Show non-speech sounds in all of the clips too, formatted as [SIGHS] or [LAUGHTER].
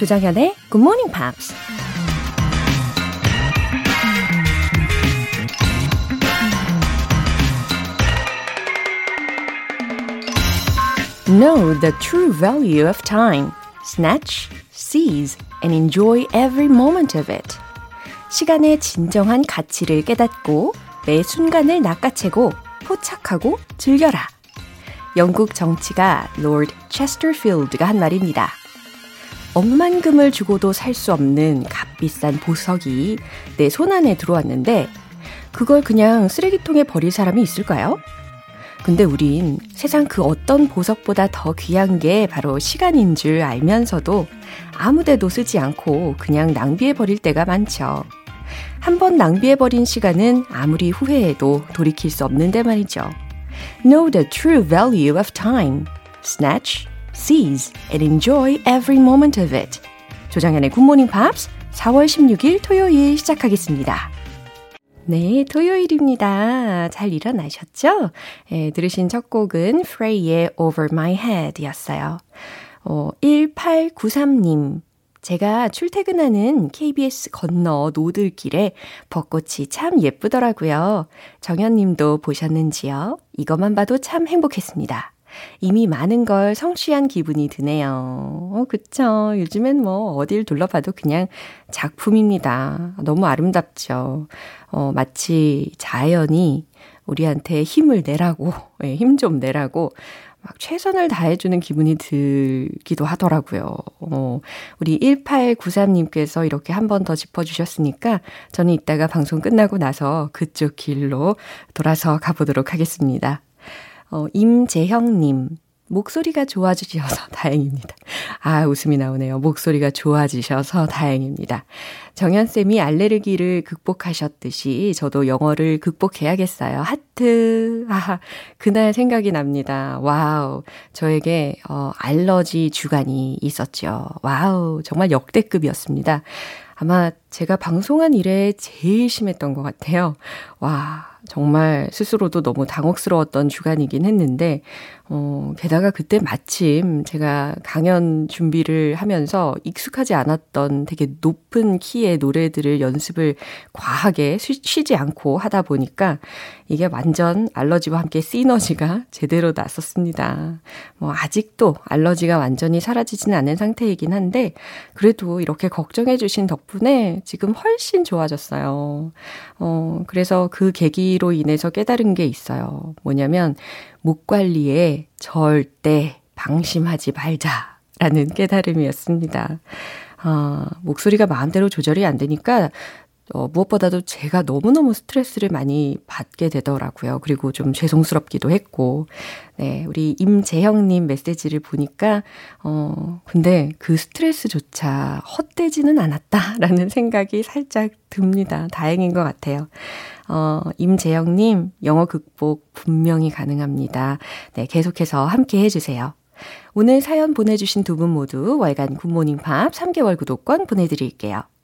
조장현의 Good Morning Pops. Know the true value of time. Snatch, seize, and enjoy every moment of it. 시간의 진정한 가치를 깨닫고 매 순간을 낚아채고 포착하고 즐겨라. 영국 정치가 로드 체스터필드가 한 말입니다. 억만금을 주고도 살 수 없는 값비싼 보석이 내 손안에 들어왔는데 그걸 그냥 쓰레기통에 버릴 사람이 있을까요? 근데 우린 세상 그 어떤 보석보다 더 귀한 게 바로 시간인 줄 알면서도 아무 데도 쓰지 않고 그냥 낭비해 버릴 때가 많죠. 한 번 낭비해 버린 시간은 아무리 후회해도 돌이킬 수 없는데 말이죠. Know the true value of time. Snatch, seize, and enjoy every moment of it. 조장현의 굿모닝 팝스 4월 16일 토요일 시작하겠습니다. 네, 토요일입니다. 잘 일어나셨죠? 예, 들으신 첫 곡은 Frey의 Over My Head 였어요. 어, 1893님. 제가 출퇴근하는 KBS 건너 노들길에 벚꽃이 참 예쁘더라고요. 정현 님도 보셨는지요? 이것만 봐도 참 행복했습니다. 이미 많은 걸 성취한 기분이 드네요. 어, 그쵸. 요즘엔 뭐 어딜 둘러봐도 그냥 작품입니다. 너무 아름답죠. 어, 마치 자연이 우리한테 힘을 내라고, 네, 힘좀 내라고 막 최선을 다해주는 기분이 들기도 하더라고요. 어, 우리 1893님께서 이렇게 한 번 더 짚어주셨으니까 저는 이따가 방송 끝나고 나서 그쪽 길로 돌아서 가보도록 하겠습니다. 어, 임재형님. 목소리가 좋아지셔서 [LAUGHS] 다행입니다. 아, 웃음이 나오네요. 목소리가 좋아지셔서 다행입니다. 정현쌤이 알레르기를 극복하셨듯이 저도 영어를 극복해야겠어요. 하트. 아, 그날 생각이 납니다. 와우. 저에게, 어, 알러지 주간이 있었죠. 와우. 정말 역대급이었습니다. 아마 제가 방송한 일에 제일 심했던 것 같아요. 와, 정말 스스로도 너무 당혹스러웠던 주간이긴 했는데, 어, 게다가 그때 마침 제가 강연 준비를 하면서 익숙하지 않았던 되게 높은 키의 노래들을 연습을 과하게 쉬, 지 않고 하다 보니까 이게 완전 알러지와 함께 시너지가 제대로 났었습니다. 뭐, 아직도 알러지가 완전히 사라지지는 않은 상태이긴 한데, 그래도 이렇게 걱정해주신 덕분에 지금 훨씬 좋아졌어요. 어, 그래서 그 계기로 인해서 깨달은 게 있어요. 뭐냐면, 목 관리에 절대 방심하지 말자라는 깨달음이었습니다. 어, 목소리가 마음대로 조절이 안 되니까 어, 무엇보다도 제가 너무너무 스트레스를 많이 받게 되더라고요. 그리고 좀 죄송스럽기도 했고. 네, 우리 임재형님 메시지를 보니까, 어, 근데 그 스트레스조차 헛되지는 않았다라는 [LAUGHS] 생각이 살짝 듭니다. 다행인 것 같아요. 어, 임재영님, 영어 극복 분명히 가능합니다. 네, 계속해서 함께 해주세요. 오늘 사연 보내주신 두 분 모두 월간 굿모닝 팝 3개월 구독권 보내드릴게요.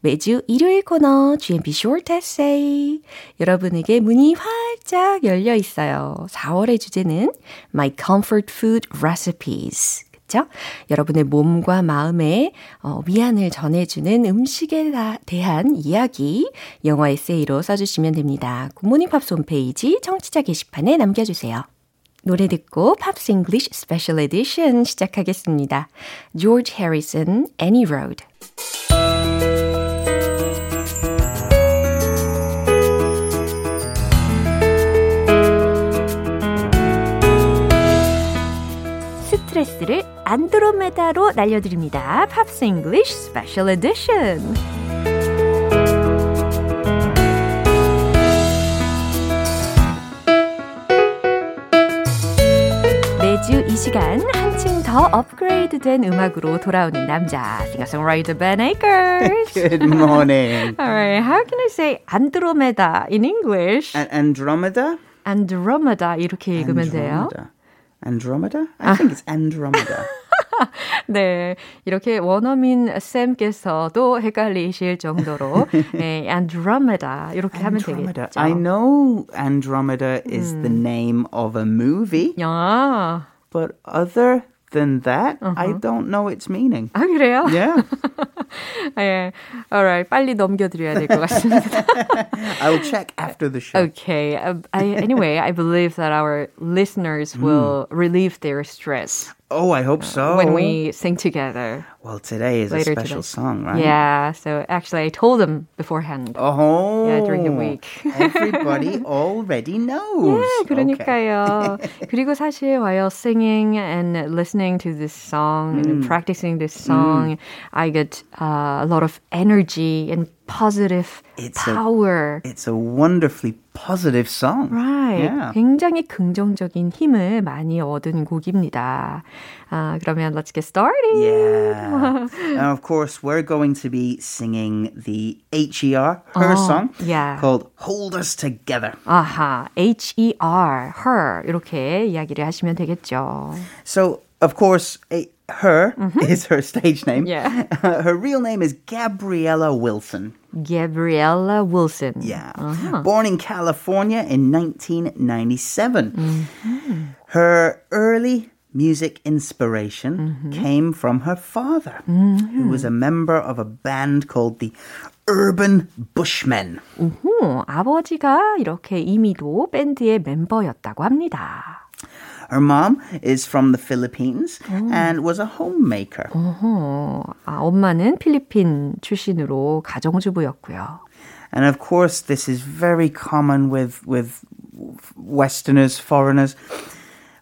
매주 일요일 코너 GMP Short Essay 여러분에게 문이 활짝 열려 있어요. 4월의 주제는 My Comfort Food Recipes 그죠? 여러분의 몸과 마음에 어, 위안을 전해주는 음식에 대한 이야기 영어 에세이로 써주시면 됩니다. 굿모닝 팝스 홈페이지 청취자 게시판에 남겨주세요. 노래 듣고 Pops English Special Edition 시작하겠습니다. George Harrison, Any Road. 스트레스를 안드로메다로 날려드립니다. 팝스 잉글리쉬 스페셜 에디션. 매주 이 시간 한층 더 업그레이드된 음악으로 돌아오는 남자 singer-songwriter Ben Akers. Good morning. All right, how can I say Andromeda in English? A- Andromeda? Andromeda 이렇게 읽으면 돼요. Andromeda? I think it's Andromeda. [LAUGHS] 네, 이렇게 원어민 쌤께서도 헷갈리실 정도로 [LAUGHS] 네, Andromeda 이렇게 Andromeda. 하면 되겠죠. I know Andromeda is the name of a movie, 야, but other than that, I don't know its meaning. 아 그래요? Yeah, [LAUGHS] 예, alright, 빨리 넘겨드려야 될 것 같습니다. [LAUGHS] I will check after the show. Okay. Uh, I, anyway, I believe that our listeners [LAUGHS] will relieve their stress Oh, I hope so. when we sing together. well, today is a later special today. song, right? Yeah. So actually, I told them beforehand. Oh, Yeah, during the week. [LAUGHS] everybody already knows. 네, Okay. 그러니까요. [LAUGHS] 그리고 사실 while singing and listening to this song and practicing this song, I get uh, a lot of energy and positive It's a- power. It's a wonderfully positive song. Right. Yeah. 굉장히 긍정적인 힘을 많이 얻은 곡입니다. 아, 그러면 let's get started. Yeah. and of course, we're going to be singing the HER, her song, yeah. called Hold Us Together. 아하, H-E-R, her 이렇게 이야기를 하시면 되겠죠. So, of course, a, her is her stage name. Yeah. her [LAUGHS] real name is Gabriella Wilson. Gabriella Wilson. Yeah. Born in California in 1997. Her early music inspiration came from her father, who was a member of a band called the Urban Bushmen. 오, 아버지가 이렇게 이미도 밴드의 멤버였다고 합니다. Her mom is from the Philippines and was a homemaker. 어허, 아, 엄마는 필리핀 출신으로 가정주부였고요. And of course, this is very common with with Westerners, foreigners.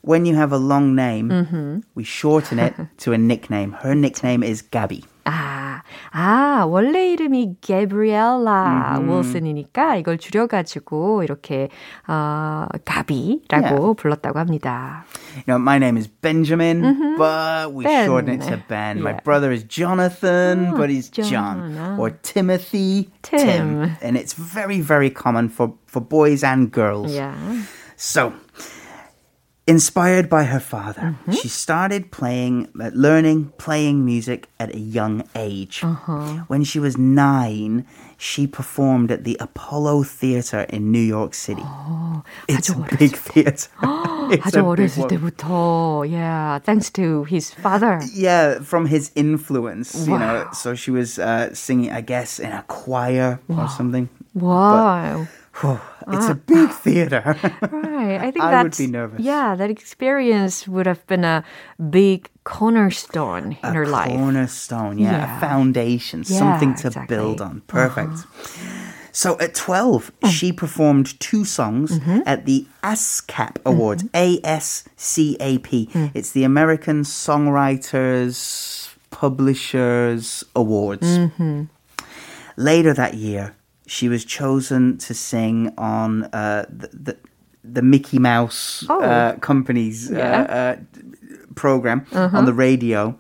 When you have a long name, we shorten it [LAUGHS] to a nickname. Her nickname is Gabby. 아, 아, 원래 이름이 게브리엘라 윌슨이니까 이걸 줄여가지고 이렇게, 어, 가비라고 불렀다고 합니다. You know, my name is Benjamin, but we Ben. shorten it to Ben. My Yeah. brother is Jonathan, but he's John. John, ah. Or Timothy, Tim. And it's very, very common for, for boys and girls. Yeah. So, inspired by her father, Mm-hmm. she started playing, uh, learning, playing music at a young age. Uh-huh. When she was nine, she performed at the Apollo Theater in New York City. it's a Oh, 아주 big theater. [GASPS] [LAUGHS] It's 아주 a big 어렸을 one. 때부터, yeah, thanks to his father. Yeah, from his influence, you know. Wow. So she was uh, singing, I guess, in a choir or something. Wow. Whew, [SIGHS] it's a big theater. [LAUGHS] Right. I think I would be nervous. Yeah, that experience would have been a big cornerstone in her a life. cornerstone, yeah, Yeah. a foundation, Yeah, something to exactly. build on. Perfect. So at 12, Mm. she performed two songs Mm-hmm. at the ASCAP Awards, A S C A P. Mm. It's the American Songwriters Publishers Awards. Mm-hmm. Later that year, she was chosen to sing on uh, the, the the Mickey Mouse Oh. uh, company's uh, Yeah. uh, program on the radio.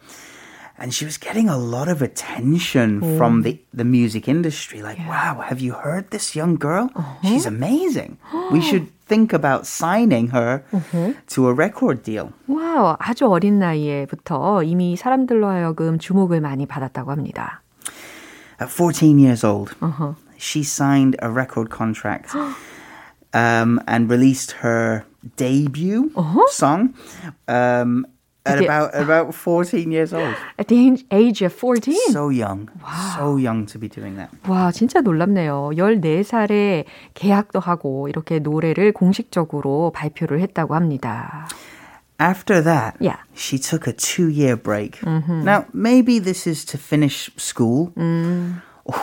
And she was getting a lot of attention from the, the music industry. Like, wow, have you heard this young girl? She's amazing. we [GASPS] should think about signing her to a record deal. 와우, 아주 어린 나이에부터 이미 사람들로 하여금 주목을 많이 받았다고 합니다. At 14 years old, she signed a record contract [GASPS] um, and released her debut song um, at Okay. about about 14 years old. [GASPS] At the age- age of 14? So young, so young to be doing that. 와, 진짜 놀랍네요. 14살에 계약도 하고 이렇게 노래를 공식적으로 발표를 했다고 합니다. After that, Yeah. she took a two year break. Now, maybe this is to finish school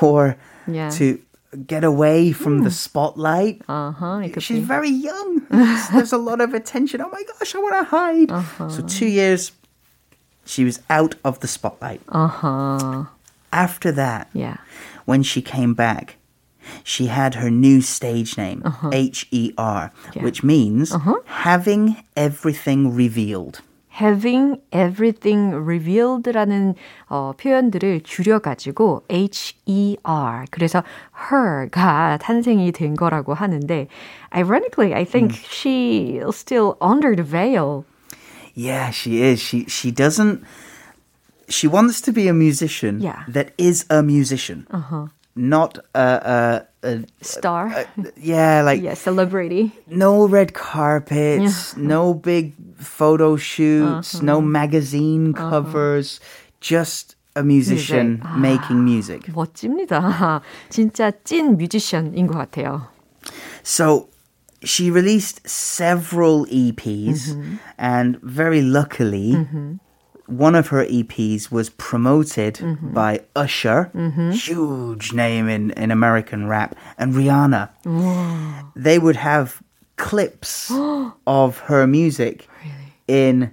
or Yeah. to get away from the spotlight. Uh-huh, She's be. very young. [LAUGHS] There's a lot of attention. Oh my gosh, I want to hide. So, two years, she was out of the spotlight. Uh-huh. After that, Yeah. when she came back, she had her new stage name, H E R, which means having everything revealed having everything revealed라는 어, 표현들을 줄여가지고 H-E-R. 그래서 her가 탄생이 된 거라고 하는데, ironically, I think mm. she's still under the veil. Yeah, she is. She she doesn't. She wants to be a musician yeah. that is a musician. Uh-huh not a, a, a star. A, yeah, like yeah, celebrity. No red carpets, no big photo shoots, uh-huh. no magazine uh-huh. covers. Uh-huh. Just a musician music. making music. 멋집니다. [LAUGHS] 진짜 찐 뮤지션인 것 같아요. So she released several EPs, mm-hmm. and very luckily. Mm-hmm one of her EPs was promoted mm-hmm. by Usher, mm-hmm. huge name in, in American rap, and Rihanna. Whoa. They would have clips [GASPS] of her music really? in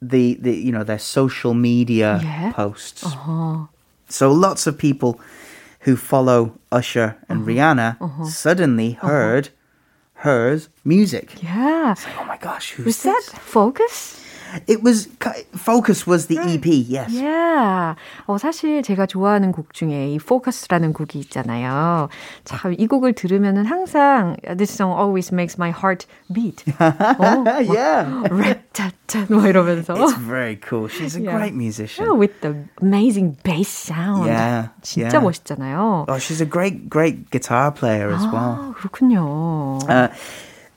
the, the you know their social media yeah? posts. Uh-huh. So lots of people who follow Usher and uh-huh. Rihanna uh-huh. suddenly uh-huh. heard hers music. Yeah. Like, oh my gosh, who's was this? that Focus? It was Focus was the EP. Yes. Yeah. 어 사실 제가 좋아하는 곡 중에 이 Focus라는 곡이 있잖아요. 참 이 곡을 들으면은 항상 this song always makes my heart beat. [LAUGHS] 어, yeah. 랩타타 뭐 이러면서. It's very cool. She's a yeah. great musician. Yeah, with the amazing bass sound. Yeah. 진짜 yeah. 멋있잖아요. Oh, she's a great great guitar player as well. 그렇군요. Uh,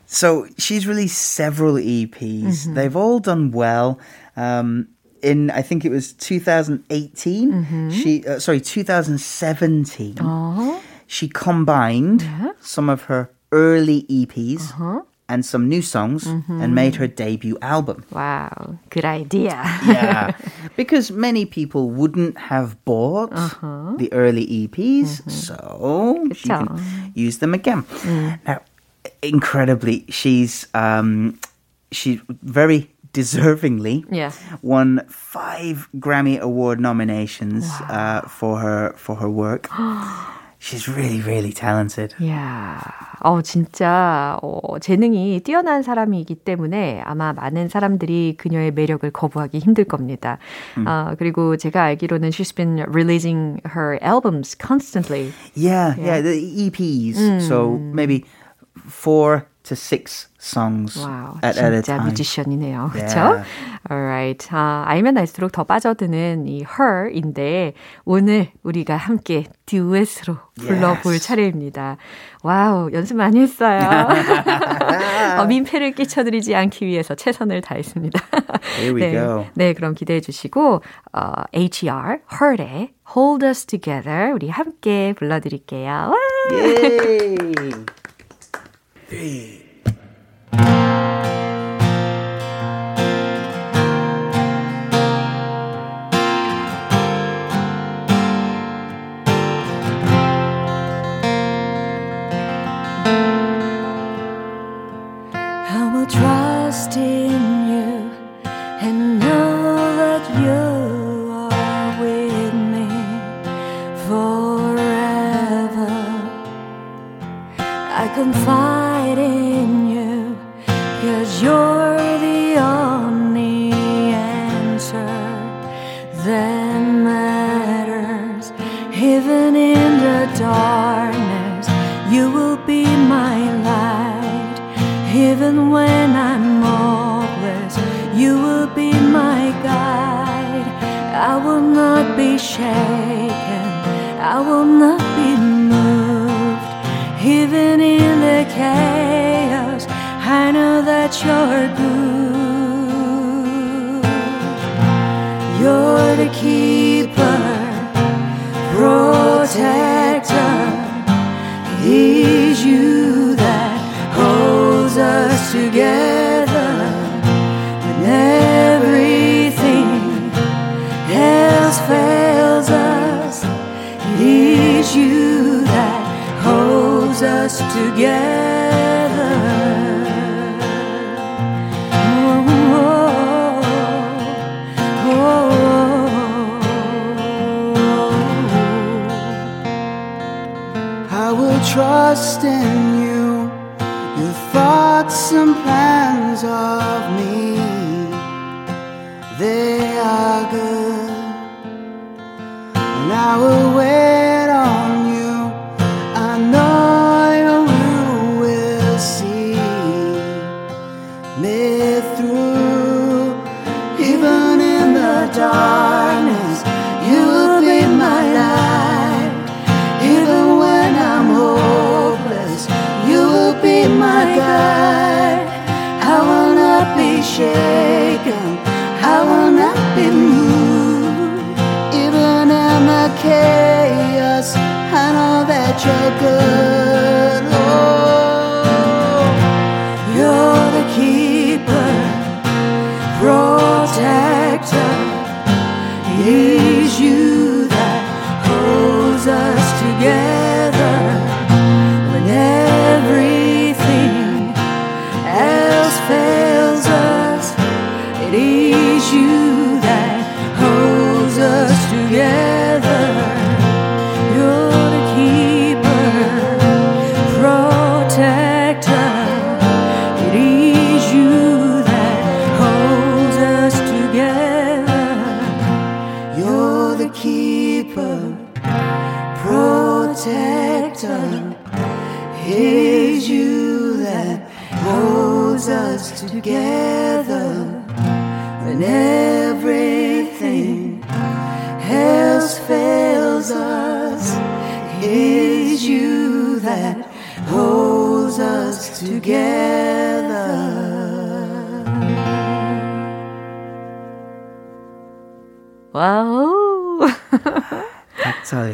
so she's released several EPs. Mm-hmm. They've all done well. Um, in I think it was 2018. Mm-hmm. She uh, sorry 2017. Uh-huh. She combined yeah. some of her early EPs. Uh-huh. And some new songs mm-hmm. and made her debut album. Wow, good idea. yeah, [LAUGHS] because many people wouldn't have bought uh-huh. the early EPs, mm-hmm. so she can use them again. Mm. Now, incredibly, she's um, she very deservingly yeah. won five Grammy Award nominations wow. uh, for her for her work. [GASPS] She's really, really talented. Yeah. 어, 진짜, 어, 재능이 뛰어난 사람이기 때문에 아마 많은 사람들이 그녀의 매력을 거부하기 힘들 겁니다. 음. 어, 그리고 제가 알기로는 she's been releasing her albums constantly. Yeah, yeah, yeah the EPs. 음. So maybe four to six songs wow, at, at a time. 뮤지션이네요. 그렇죠? Yeah. Alright. 아, 알면 알수록 더 빠져드는 이 her인데 오늘 우리가 함께 듀엣으로 불러볼 yes. 차례입니다. 와우, 연습 많이 했어요. [LAUGHS] 어, 민폐를 끼쳐드리지 않기 위해서 최선을 다했습니다. Here we 네, go. 네, 그럼 기대해 주시고 어, H.E.R. Heart의 Hold Us Together 우리 함께 불러드릴게요. 와! Hey. Even in the darkness, you will be my light. Even when I'm hopeless, you will be my guide. I will not be shaken, I will not be moved. Even in the chaos, I know that you're good. I will trust in you, your thoughts and plans of me. They are good, and I will wait.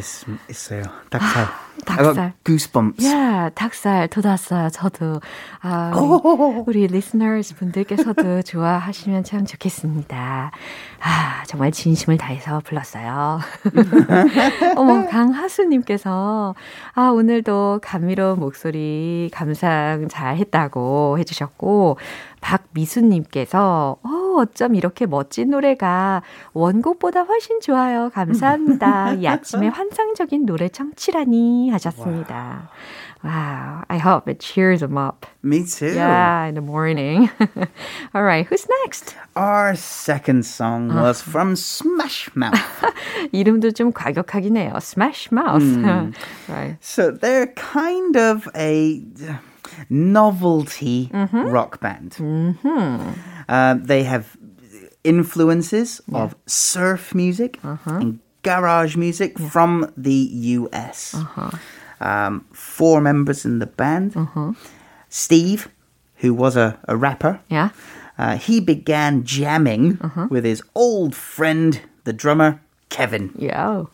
있, 있어요. 닭살. 닭살. I got goosebumps. 야, 닭살 돋았어요. 저도. 아, 우리, 우리 listeners 분들께서도 [LAUGHS] 좋아하시면 참 좋겠습니다. 아, 정말 진심을 다해서 불렀어요. [LAUGHS] 어머, 강하수님께서, 아, 오늘도 감미로운 목소리 감상 잘 했다고 해주셨고, 박미수님께서, 어, 어쩜 이렇게 멋진 노래가 원곡보다 훨씬 좋아요. 감사합니다. 이 아침에 환상적인 노래 청취라니 하셨습니다. Wow. I hope it cheers them up. Me too. Yeah, in the morning. All right, who's next? Our second song was from Smash Mouth. 이름도 좀 과격하긴 해요. Smash Mouth. right. So they're kind of a novelty rock band. Uh, they have influences of surf music and garage music from the US. Um, four members in the band. Steve, who was a, a rapper, Yeah. uh, he began jamming with his old friend, the drummer, Kevin. Yeah.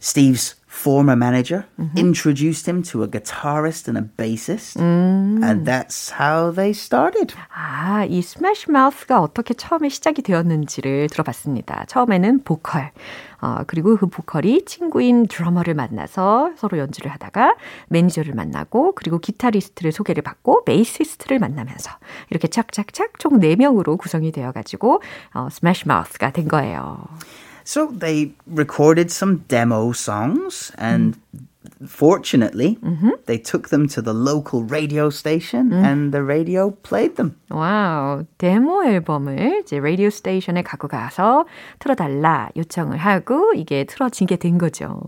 Steve's former manager introduced him to a guitarist and a bassist, and that's how they started. 아, 이 Smash Mouth가 어떻게 처음에 시작이 되었는지를 들어봤습니다. 처음에는 보컬, 어, 그리고 그 보컬이 친구인 드러머를 만나서 서로 연주를 하다가 매니저를 만나고 그리고 기타리스트를 소개를 받고 베이시스트를 만나면서 이렇게 착착착 총 4명으로 구성이 되어가지고 어, Smash Mouth가 된 거예요. So they recorded some demo songs, and fortunately, they took them to the local radio station, and the radio played them. 와우, 데모 앨범을 이제 라디오 스테이션에 갖고 가서 틀어달라 요청을 하고 이게 틀어지게 된 거죠.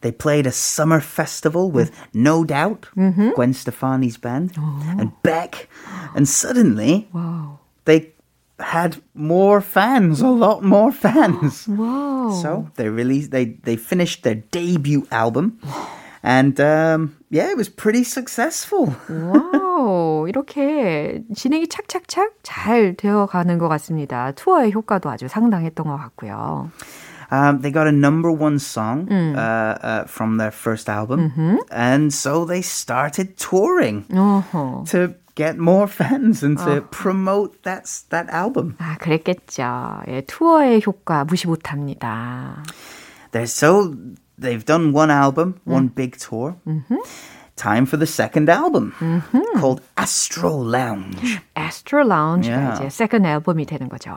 They played a summer festival with No Doubt, Gwen Stefani's band, and Beck, and suddenly 와우. they had more fans, a lot more [GASPS] fans. 와우. So they released, they they finished their debut album, [SIGHS] and um, yeah, it was pretty successful. 와우, 이렇게 진행이 착착착 잘 되어가는 것 같습니다. 투어의 효과도 아주 상당했던 것 같고요. Um, they got a number one song uh, uh, from their first album, and so they started touring 어허. to get more fans [LAUGHS] and to promote that that album. 아, 그랬겠죠. 예, 투어의 효과 무시 못합니다. They're so they've done one album, one big tour. Time for the second album called Astro Lounge. [LAUGHS] Astro Lounge가 Yeah. 이제 세컨드 앨범이 되는 거죠.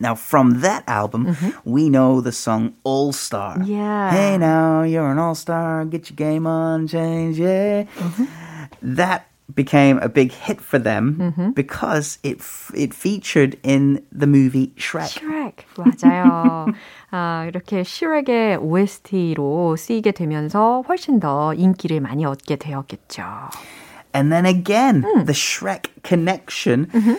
Now, from that album, we know the song All Star. Yeah. Hey, now you're an all star. Get your game on, change, yeah. That became a big hit for them mm-hmm. because it it featured in the movie Shrek. Shrek 맞아요. 아, 이렇게 슈렉의 OST로 쓰이게 되면서 훨씬 더 인기를 많이 얻게 되었겠죠. And then again, mm. the Shrek connection. Mm-hmm.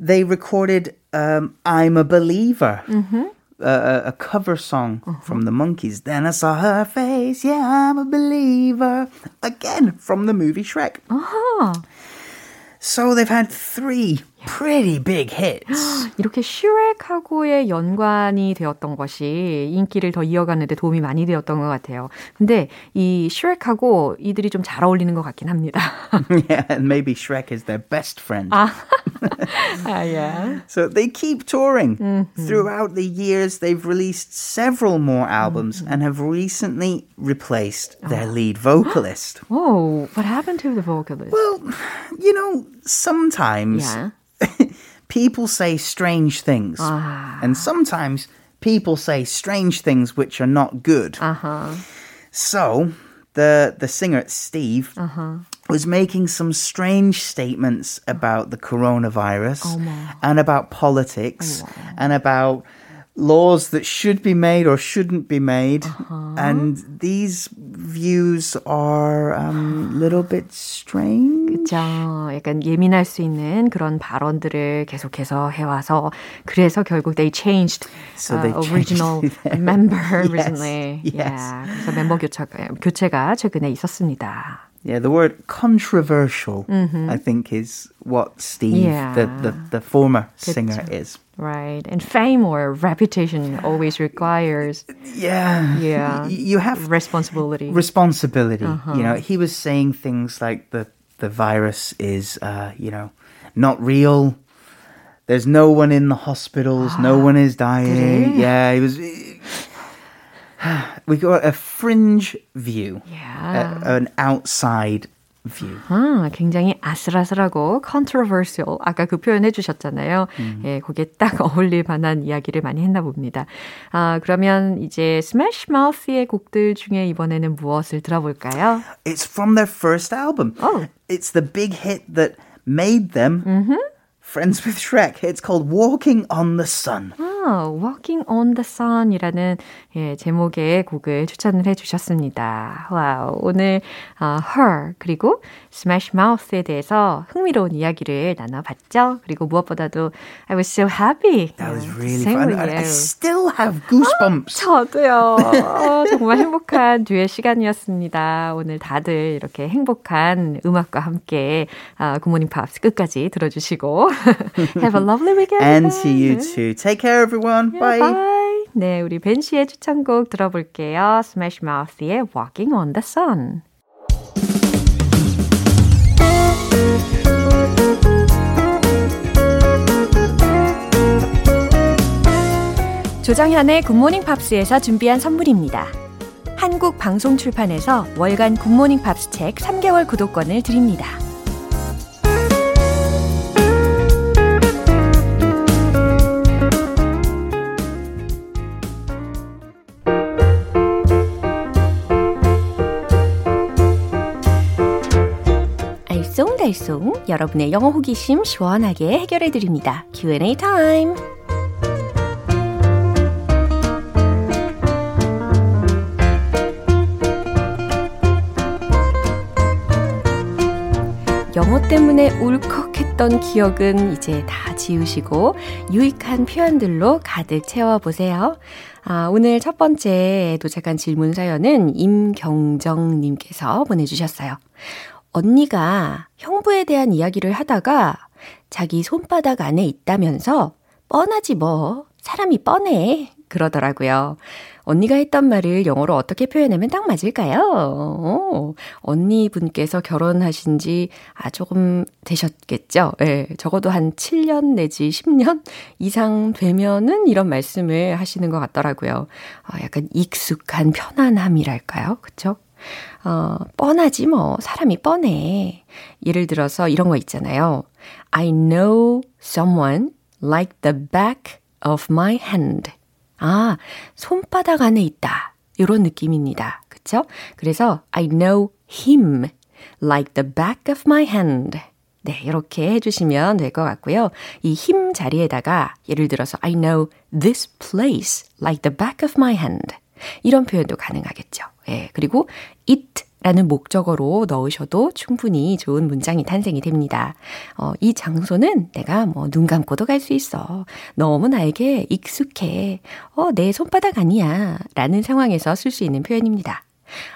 They recorded um, "I'm a Believer." Mm-hmm. a, a cover song uh-huh. from the Monkees. Then I saw her face, yeah, I'm a believer. Again, from the movie Shrek. Uh-huh. So they've had three pretty big hits. [GASPS] 이렇게 슈렉하고의 연관이 되었던 것이 인기를 더 이어가는데 도움이 많이 되었던 것 같아요. 근데 이 슈렉하고 이들이 좀 잘 어울리는 것 같긴 합니다. [LAUGHS] yeah, and maybe Shrek is their best friend. 아, [LAUGHS] ah, yeah. So they keep touring. Mm-hmm. Throughout the years, they've released several more albums mm-hmm. and have recently replaced their lead vocalist. Oh, [GASPS] what happened to the vocalist? Well, you know, sometimes yeah. [LAUGHS] people say strange things. Ah. And sometimes people say strange things which are not good. Uh-huh. So the the singer Steve uh-huh. was making some strange statements about the coronavirus oh, and about politics oh, wow. and about laws that should be made or shouldn't be made. Uh-huh. And these views are um, a little bit strange. 그죠. 약간 예민할 수 있는 그런 발언들을 계속해서 해와서 그래서 결국 they changed so they uh, original [LAUGHS] member yes, recently. Yes. Yeah. 그래서 멤버 교체가, 교체가 최근에 있었습니다. Yeah, the word controversial, mm-hmm. I think, is what Steve, yeah. the, the, the former 그쵸. singer, is. Right. And fame or reputation always requires Yeah. Yeah. You have responsibility. Responsibility. Uh-huh. You know, he was saying things like the the virus is uh, you know, not real. There's no one in the hospitals, no one is dying. Yeah, he was [SIGHS] we got a fringe view. Yeah. A, an outside view. 아, 굉장히 아슬아슬하고 controversial. 아까 그 표현 해주셨잖아요. 음. 예, 거기에 딱 어울릴 만한 이야기를 많이 했나 봅니다. 아, 그러면 이제 Smash Mouth의 곡들 중에 이번에는 무엇을 들어볼까요? It's from their first album. Oh. It's the big hit that made them mm-hmm. friends with Shrek. It's called Walking on the Sun. 아, Walking on the Sun이라는 예, 제목의 곡을 추천을 해주셨습니다. 와우, 오늘 어, Her 그리고 Smash Mouth에 대해서 흥미로운 이야기를 나눠봤죠. 그리고 무엇보다도 I was so happy. That was really fun. I, I still have goosebumps. 아, 저도요. 어, 정말 행복한 듀엣 시간이었습니다. 오늘 다들 이렇게 행복한 음악과 함께 어, 굿모닝 팝스 끝까지 들어주시고 Have a lovely weekend. And see you too. Take care everyone. Yeah, bye. bye. 네, 우리 벤 씨의 추천곡 들어볼게요. Smash Mouth의 Walking on the Sun. 조정현의 굿모닝 팝스에서 준비한 선물입니다. 한국 방송 출판에서 월간 굿모닝 팝스 책 3개월 구독권을 드립니다. 알쏭달쏭 여러분의 영어 호기심 시원하게 해결해 드립니다. Q&A 타임. 영어 때문에 울컥했던 기억은 이제 다 지우시고 유익한 표현들로 가득 채워보세요. 아, 오늘 첫 번째 도착한 질문 사연은 임경정님께서 보내주셨어요. 언니가 형부에 대한 이야기를 하다가 자기 손바닥 안에 있다면서 뻔하지 뭐. 사람이 뻔해. 그러더라고요. 언니가 했던 말을 영어로 어떻게 표현하면 딱 맞을까요? 어, 언니분께서 결혼하신 지 아, 조금 되셨겠죠? 예, 네, 적어도 한 7년 내지 10년 이상 되면은 이런 말씀을 하시는 것 같더라고요. 어, 약간 익숙한 편안함이랄까요? 그쵸? 어, 뻔하지 뭐. 사람이 뻔해. 예를 들어서 이런 거 있잖아요. I know someone like the back of my hand. 아, 손바닥 안에 있다. 이런 느낌입니다. 그쵸? 그래서 I know him. like the back of my hand. 네, 이렇게 해주시면 될 것 같고요. 이 힘 자리에다가 예를 들어서 I know this place like the back of my hand. 이런 표현도 가능하겠죠. 예, 그리고 it 라는 목적어로 넣으셔도 충분히 좋은 문장이 탄생이 됩니다. 어, 이 장소는 내가 뭐 눈 감고도 갈 수 있어. 너무 나에게 익숙해. 어, 내 손바닥 아니야. 라는 상황에서 쓸 수 있는 표현입니다.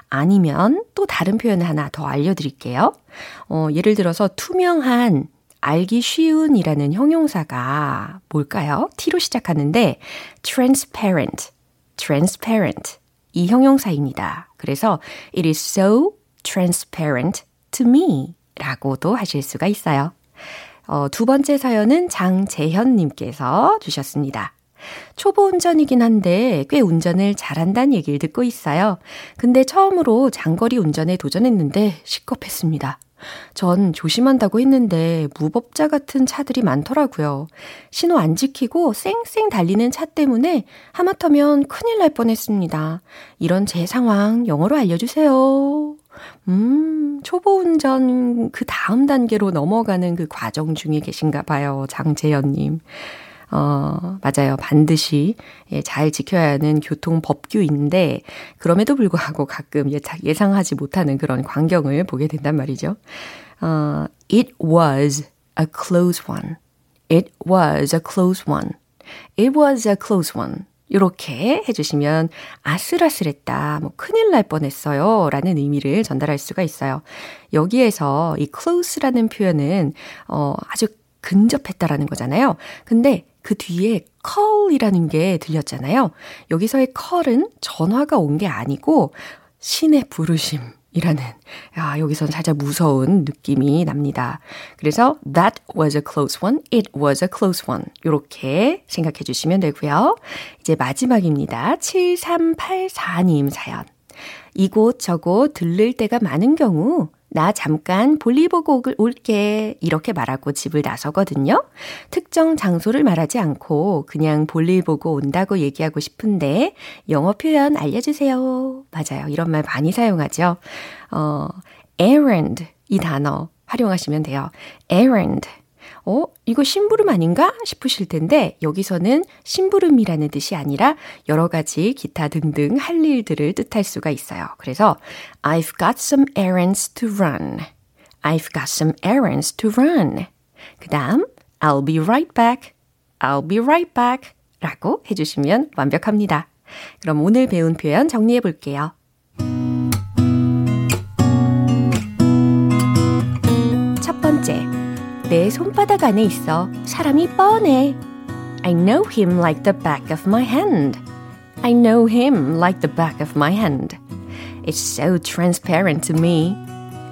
아니면 또 다른 표현 하나 더 알려드릴게요. 어, 예를 들어서 투명한, 알기 쉬운이라는 형용사가 뭘까요? T로 시작하는데 transparent, transparent 이 형용사입니다. 그래서 it is so transparent to me 라고도 하실 수가 있어요. 어, 두 번째 사연은 장재현님께서 주셨습니다. 초보 운전이긴 한데 꽤 운전을 잘한다는 얘기를 듣고 있어요. 근데 처음으로 장거리 운전에 도전했는데 시겁했습니다. 전 조심한다고 했는데 무법자 같은 차들이 많더라고요. 신호 안 지키고 쌩쌩 달리는 차 때문에 하마터면 큰일 날 뻔했습니다. 이런 제 상황 영어로 알려주세요. 음, 초보 운전 그 다음 단계로 넘어가는 그 과정 중에 계신가 봐요. 장재현님. 어, 맞아요. 반드시 예, 잘 지켜야 하는 교통 법규인데 그럼에도 불구하고 가끔 예상하지 못하는 그런 광경을 보게 된단 말이죠. 어, it was a close one. It was a close one. It was a close one. 이렇게 해주시면 아슬아슬했다, 뭐 큰일 날 뻔했어요 라는 의미를 전달할 수가 있어요. 여기에서 이 close라는 표현은 어, 아주 근접했다라는 거잖아요. 근데 그 뒤에 call이라는 게 들렸잖아요. 여기서의 call은 전화가 온 게 아니고 신의 부르심. 이라는, 야, 여기선 살짝 무서운 느낌이 납니다. 그래서, that was a close one, it was a close one. 요렇게 생각해 주시면 되고요. 이제 마지막입니다. 7384님 사연. 이곳저곳 들를 때가 많은 경우, 나 잠깐 볼일 보고 올게. 이렇게 말하고 집을 나서거든요. 특정 장소를 말하지 않고 그냥 볼일 보고 온다고 얘기하고 싶은데 영어 표현 알려주세요. 맞아요. 이런 말 많이 사용하죠. 어, errand 이 단어 활용하시면 돼요. errand. 어, 이거 심부름 아닌가 싶으실 텐데 여기서는 심부름이라는 뜻이 아니라 여러 가지 기타 등등 할 일들을 뜻할 수가 있어요. 그래서 I've got some errands to run. I've got some errands to run. 그 다음 I'll be right back. I'll be right back. 라고 해주시면 완벽합니다. 그럼 오늘 배운 표현 정리해 볼게요. 내 손바닥 안에 있어. 사람이 뻔해. I know him like the back of my hand. I know him like the back of my hand. It's so transparent to me.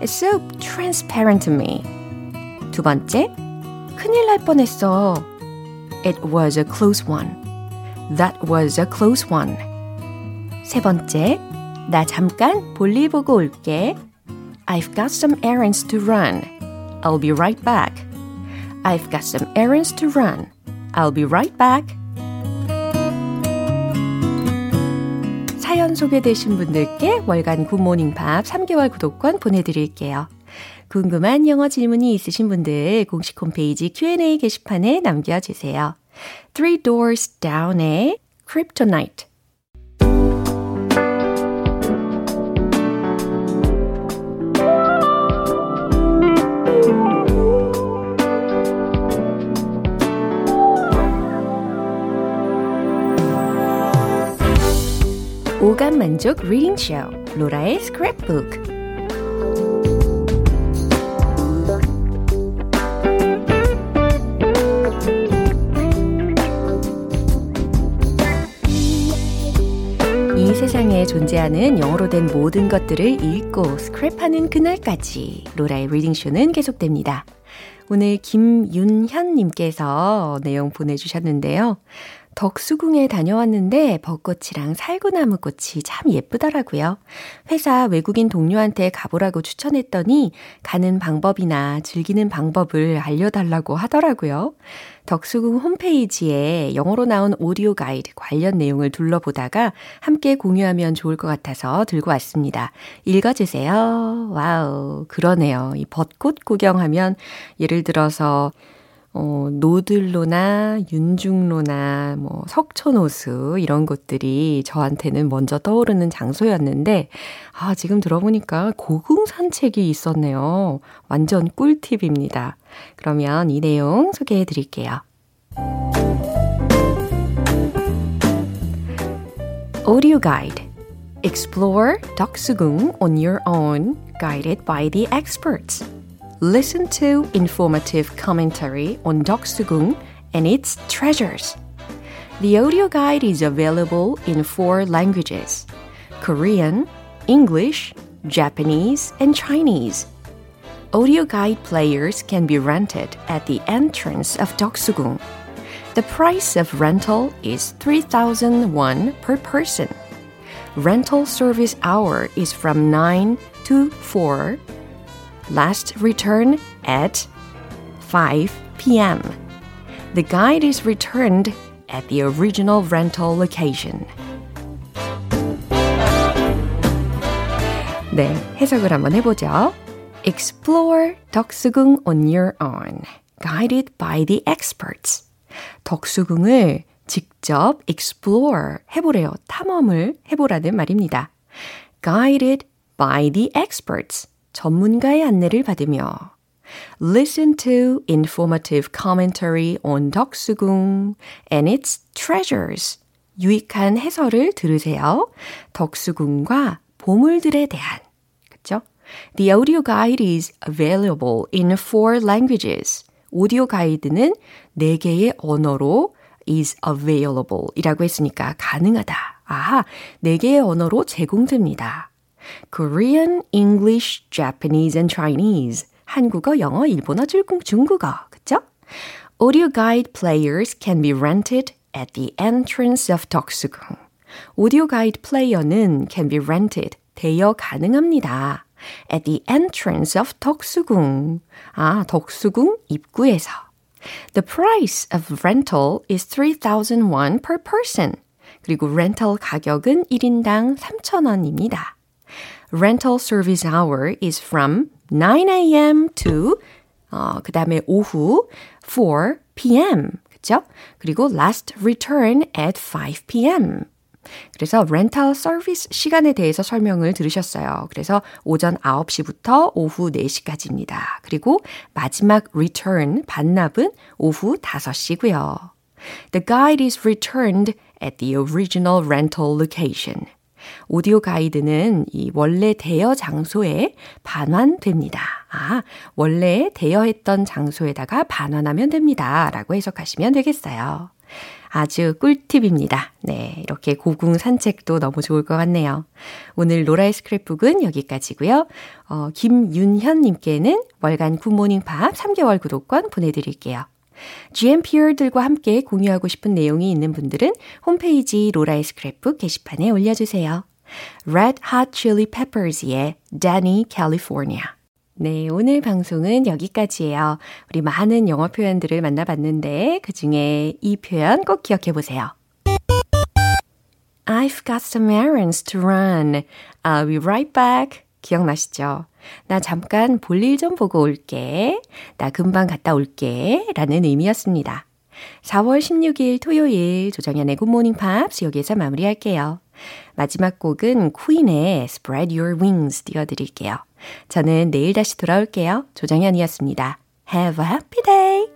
It's so transparent to me. 두 번째, 큰일 날 뻔했어. It was a close one. That was a close one. 세 번째, 나 잠깐 볼일 보고 올게. I've got some errands to run. I'll be right back. I've got some errands to run. I'll be right back. 사연 소개되신 분들께 월간 굿모닝 팝 3개월 구독권 보내드릴게요. 궁금한 영어 질문이 있으신 분들 공식 홈페이지 Q&A 게시판에 남겨주세요. Three Doors Down의 Kryptonite 오감 만족 reading 쇼 로라의 스크랩북 이 세상에 존재하는 영어로 된 모든 것들을 읽고 스크랩하는 그날까지 로라의 reading 쇼는 계속됩니다. 오늘 김윤현님께서 내용 보내주셨는데요. 덕수궁에 다녀왔는데 벚꽃이랑 살구나무 꽃이 참 예쁘더라고요. 회사 외국인 동료한테 가보라고 추천했더니 가는 방법이나 즐기는 방법을 알려달라고 하더라고요. 덕수궁 홈페이지에 영어로 나온 오디오 가이드 관련 내용을 둘러보다가 함께 공유하면 좋을 것 같아서 들고 왔습니다. 읽어주세요. Wow, 그러네요. 이 벚꽃 구경하면 예를 들어서 어, 노들로나 윤중로나 뭐 석촌호수 이런 곳들이 저한테는 먼저 떠오르는 장소였는데 아, 지금 들어보니까 고궁 산책이 있었네요. 완전 꿀팁입니다. 그러면 이 내용 소개해 드릴게요. Audio Guide Explore Doksugung on your own, guided by the experts. Listen to informative commentary on Doksugung and its treasures. The audio guide is available in four languages Korean, English, Japanese, and Chinese. Audio guide players can be rented at the entrance of Doksugung. The price of rental is 3,000 won per person. Rental service hour is from 9 to 4 last return at 5 p.m. The guide is returned at the original rental location. 네, 해석을 한번 해보죠. Explore 덕수궁 on your own, guided by the experts. 덕수궁을 직접 explore 해보래요. 탐험을 해보라는 말입니다. Guided by the experts. 전문가의 안내를 받으며 Listen to informative commentary on 덕수궁 and its treasures. 유익한 해설을 들으세요. 덕수궁과 보물들에 대한. 그쵸? The audio guide is available in four languages. 오디오 가이드는 네 개의 언어로 is available 이라고 했으니까 가능하다. 아하, 네 개의 언어로 제공됩니다. Korean, English, Japanese and Chinese. 한국어, 영어, 일본어, 중국어. 그쵸? Audio guide players can be rented at the entrance of 덕수궁. 오디오 가이드 플레이어는 can be rented, 대여 가능합니다. at the entrance of 덕수궁. 아, 덕수궁 입구에서. The price of rental is 3,000 won per person. 그리고 렌털 가격은 1인당 3,000원입니다. Rental service hour is from 9 a.m. to 어, 그 다음에 오후 4 p.m. 그쵸? 그리고 last return at 5 p.m. 그래서 렌탈 서비스 시간에 대해서 설명을 들으셨어요. 그래서 오전 9시부터 오후 4시까지입니다. 그리고 마지막 return 반납은 오후 5시고요. The guide is returned at the original rental location. 오디오 가이드는 이 원래 대여 장소에 반환됩니다. 아, 원래 대여했던 장소에다가 반환하면 됩니다. 라고 해석하시면 되겠어요. 아주 꿀팁입니다. 네, 이렇게 고궁 산책도 너무 좋을 것 같네요. 오늘 로라의 스크랩북은 여기까지고요. 어, 김윤현님께는 월간 굿모닝 팝 3개월 구독권 보내드릴게요. GMPR들과 함께 공유하고 싶은 내용이 있는 분들은 홈페이지 로라의 스크랩북 게시판에 올려주세요. Red Hot Chili Peppers의 Danny California. 네, 오늘 방송은 여기까지예요. 우리 많은 영어 표현들을 만나봤는데 그 중에 이 표현 꼭 기억해 보세요. I've got some errands to run. I'll be right back. 기억나시죠? 나 잠깐 볼일 좀 보고 올게. 나 금방 갔다 올게. 라는 의미였습니다. 4월 16일 토요일 조정연의 굿모닝 팝스 여기에서 마무리할게요. 마지막 곡은 퀸의 Spread Your Wings 띄워드릴게요. 저는 내일 다시 돌아올게요. 조정현이었습니다. Have a happy day!